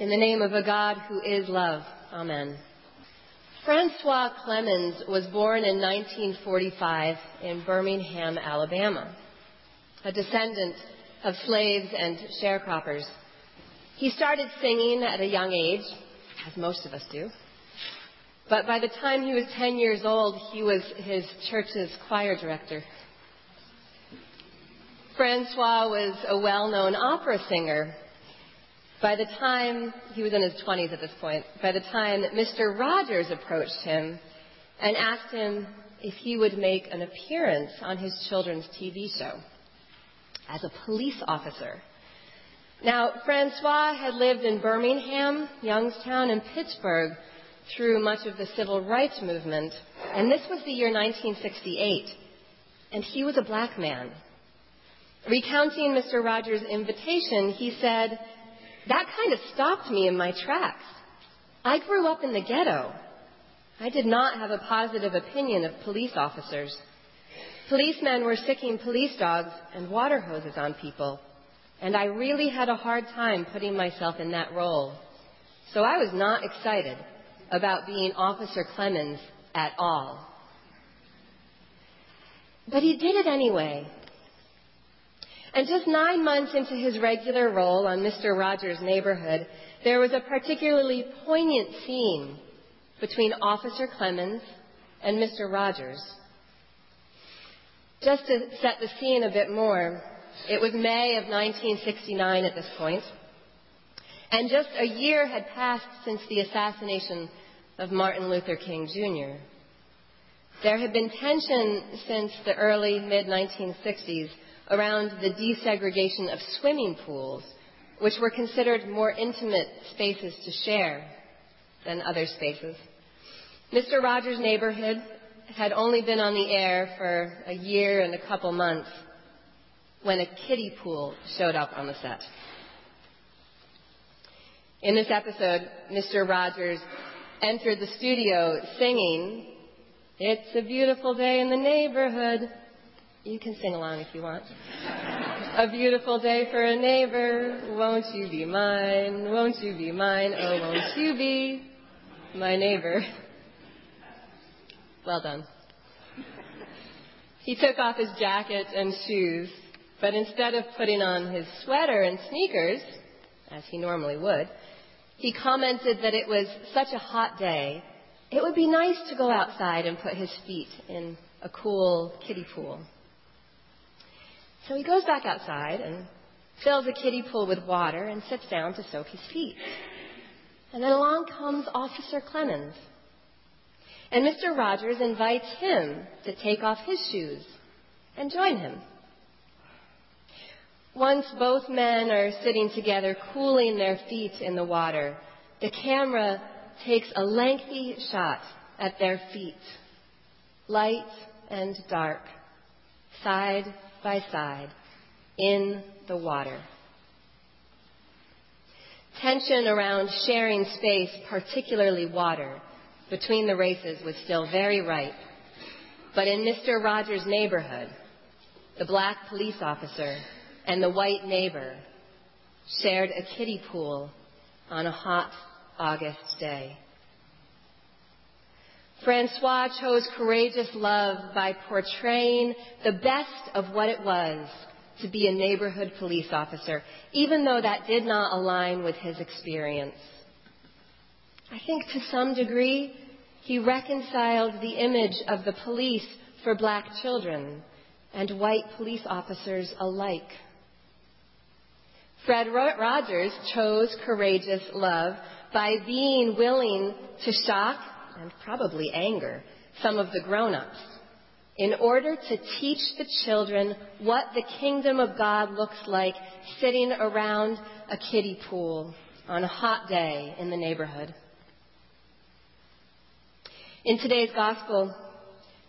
In the name of a God who is love. Amen. Francois Clemmons was born in 1945 in Birmingham, Alabama, a descendant of slaves and sharecroppers. He started singing at a young age, as most of us do. But by the time he was 10 years old, he was his church's choir director. Francois was a well-known opera singer. By the time he was in his 20s at this point, by the time Mr. Rogers approached him and asked him if he would make an appearance on his children's TV show as a police officer. Now, Francois had lived in Birmingham, Youngstown, and Pittsburgh through much of the civil rights movement, and this was the year 1968, and he was a black man. Recounting Mr. Rogers' invitation, he said, That kind of stopped me in my tracks. I grew up in the ghetto. I did not have a positive opinion of police officers. Policemen were sicking police dogs and water hoses on people, and I really had a hard time putting myself in that role. So I was not excited about being Officer Clemmons at all. But he did it anyway, and just nine months into his regular role on Mr. Rogers' Neighborhood, there was a particularly poignant scene between Officer Clemmons and Mr. Rogers. Just to set the scene a bit more, it was May of 1969 at this point, and just a year had passed since the assassination of Martin Luther King Jr. There had been tension since the early mid 1960s around the desegregation of swimming pools, which were considered more intimate spaces to share than other spaces. Mr. Rogers' neighborhood had only been on the air for a year and a couple months when a kiddie pool showed up on the set. In this episode, Mr. Rogers entered the studio singing, It's a beautiful day in the neighborhood. You can sing along if you want. a beautiful day for a neighbor. Won't you be mine? Won't you be mine? Oh, won't you be my neighbor? Well done. He took off his jacket and shoes, but instead of putting on his sweater and sneakers, as he normally would, he commented that it was such a hot day, it would be nice to go outside and put his feet in a cool kiddie pool. So he goes back outside and fills a kiddie pool with water and sits down to soak his feet. And then along comes Officer Clemmons. And Mr. Rogers invites him to take off his shoes and join him. Once both men are sitting together, cooling their feet in the water, the camera takes a lengthy shot at their feet, light and dark, side by side in the water. Tension around sharing space, particularly water, between the races was still very ripe. But in Mr. Rogers' neighborhood, the black police officer and the white neighbor shared a kiddie pool on a hot August day. Francois chose courageous love by portraying the best of what it was to be a neighborhood police officer, even though that did not align with his experience. I think to some degree, he reconciled the image of the police for black children and white police officers alike. Fred Rogers chose courageous love by being willing to shock and probably anger some of the grown ups in order to teach the children what the kingdom of God looks like sitting around a kiddie pool on a hot day in the neighborhood. In today's gospel,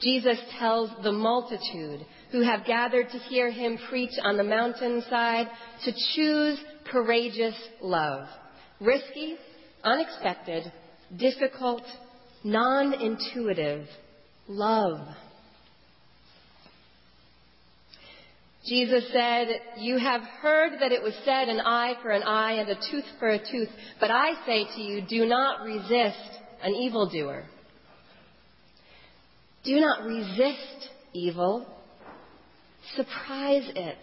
Jesus tells the multitude who have gathered to hear him preach on the mountainside to choose courageous love. Risky, unexpected, difficult, non intuitive love. Jesus said, You have heard that it was said, an eye for an eye and a tooth for a tooth. But I say to you, do not resist an evildoer. Do not resist evil. Surprise it.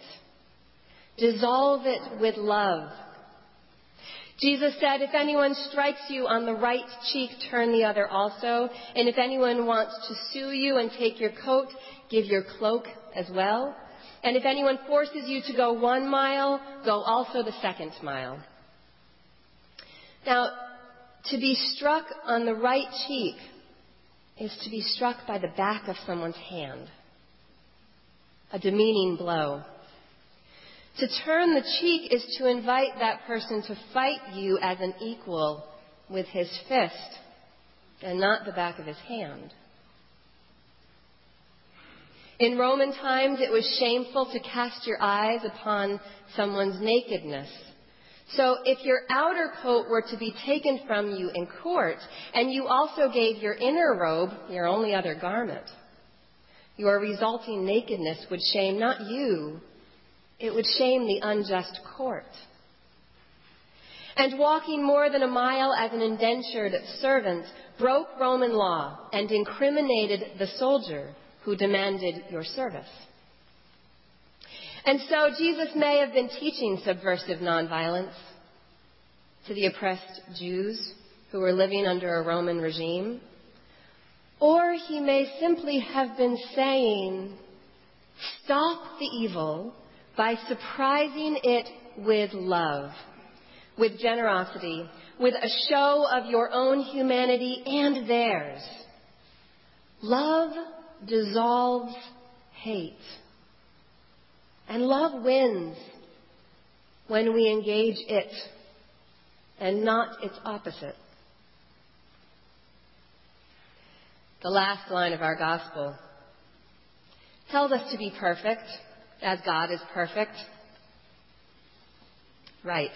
Dissolve it with love. Jesus said, If anyone strikes you on the right cheek, turn the other also. And if anyone wants to sue you and take your coat, give your cloak as well. And if anyone forces you to go one mile, go also the second mile. Now, to be struck on the right cheek is to be struck by the back of someone's hand. A demeaning blow. To turn the cheek is to invite that person to fight you as an equal with his fist and not the back of his hand. In Roman times, it was shameful to cast your eyes upon someone's nakedness. So if your outer coat were to be taken from you in court, and you also gave your inner robe, your only other garment, your resulting nakedness would shame not you, it would shame the unjust court. And walking more than a mile as an indentured servant broke Roman law and incriminated the soldier who demanded your service. And so Jesus may have been teaching subversive nonviolence to the oppressed Jews who were living under a Roman regime. Or he may simply have been saying, stop the evil by surprising it with love, with generosity, with a show of your own humanity and theirs. Love dissolves hate. And love wins when we engage it and not its opposite. The last line of our gospel tells us to be perfect as God is perfect. Right.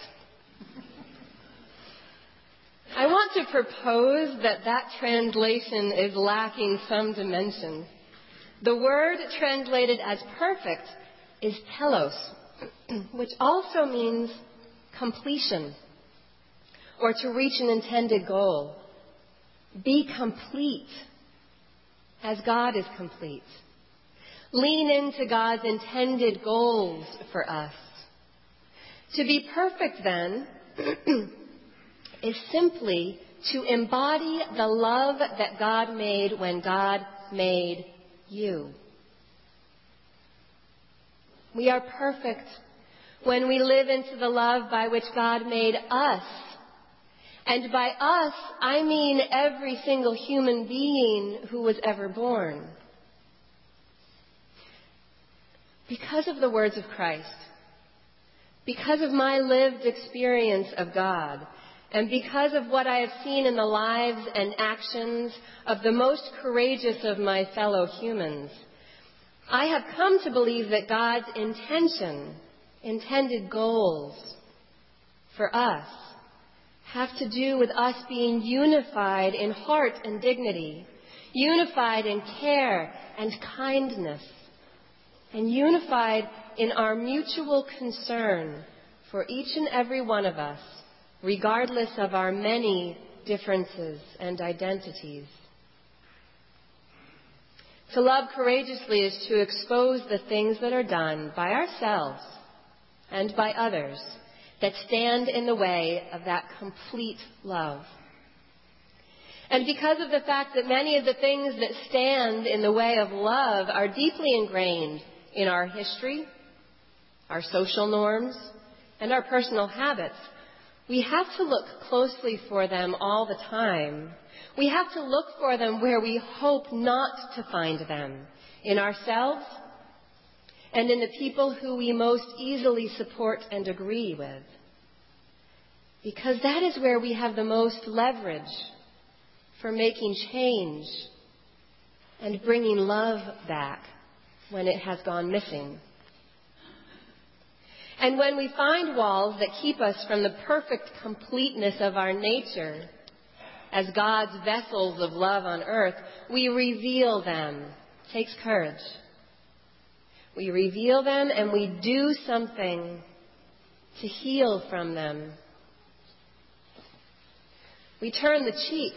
I want to propose that that translation is lacking some dimension. The word translated as perfect is telos, which also means completion or to reach an intended goal. Be complete as God is complete. Lean into God's intended goals for us. To be perfect, then, is simply to embody the love that God made when God made you. We are perfect when we live into the love by which God made us. And by us, I mean every single human being who was ever born. Because of the words of Christ, because of my lived experience of God, and because of what I have seen in the lives and actions of the most courageous of my fellow humans, I have come to believe that God's intention, intended goals for us, have to do with us being unified in heart and dignity, unified in care and kindness, and unified in our mutual concern for each and every one of us regardless of our many differences and identities. To love courageously is to expose the things that are done by ourselves and by others that stand in the way of that complete love. And because of the fact that many of the things that stand in the way of love are deeply ingrained in our history, our social norms, and our personal habits, we have to look closely for them all the time. We have to look for them where we hope not to find them in ourselves and in the people who we most easily support and agree with. Because that is where we have the most leverage for making change and bringing love back when it has gone missing. And when we find walls that keep us from the perfect completeness of our nature as God's vessels of love on earth, we reveal them. It takes courage. We reveal them and we do something to heal from them. We turn the cheek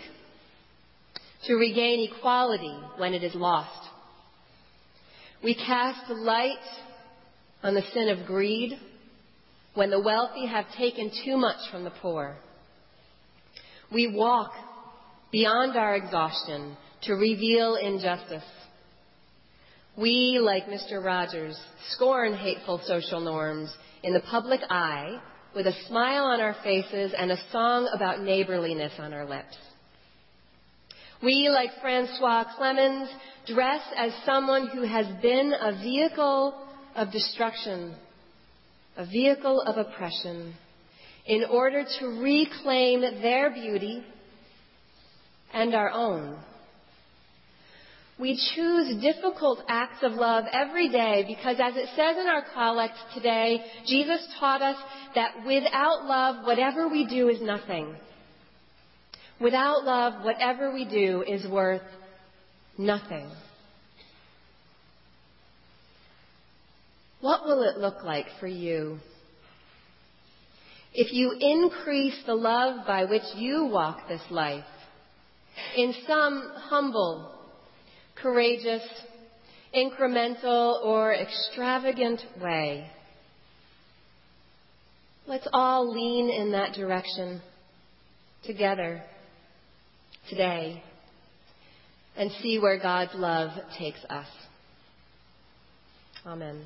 to regain equality when it is lost. We cast light on the sin of greed when the wealthy have taken too much from the poor. We walk beyond our exhaustion to reveal injustice. We, like Mr. Rogers, scorn hateful social norms in the public eye with a smile on our faces and a song about neighborliness on our lips. We, like Francois Clemmons, dress as someone who has been a vehicle of destruction, a vehicle of oppression, in order to reclaim their beauty and our own. We choose difficult acts of love every day because, as it says in our collect today, Jesus taught us that without love, whatever we do is nothing. Without love, whatever we do is worth nothing. What will it look like for you if you increase the love by which you walk this life in some humble, courageous, incremental, or extravagant way? Let's all lean in that direction together today and see where God's love takes us. Amen.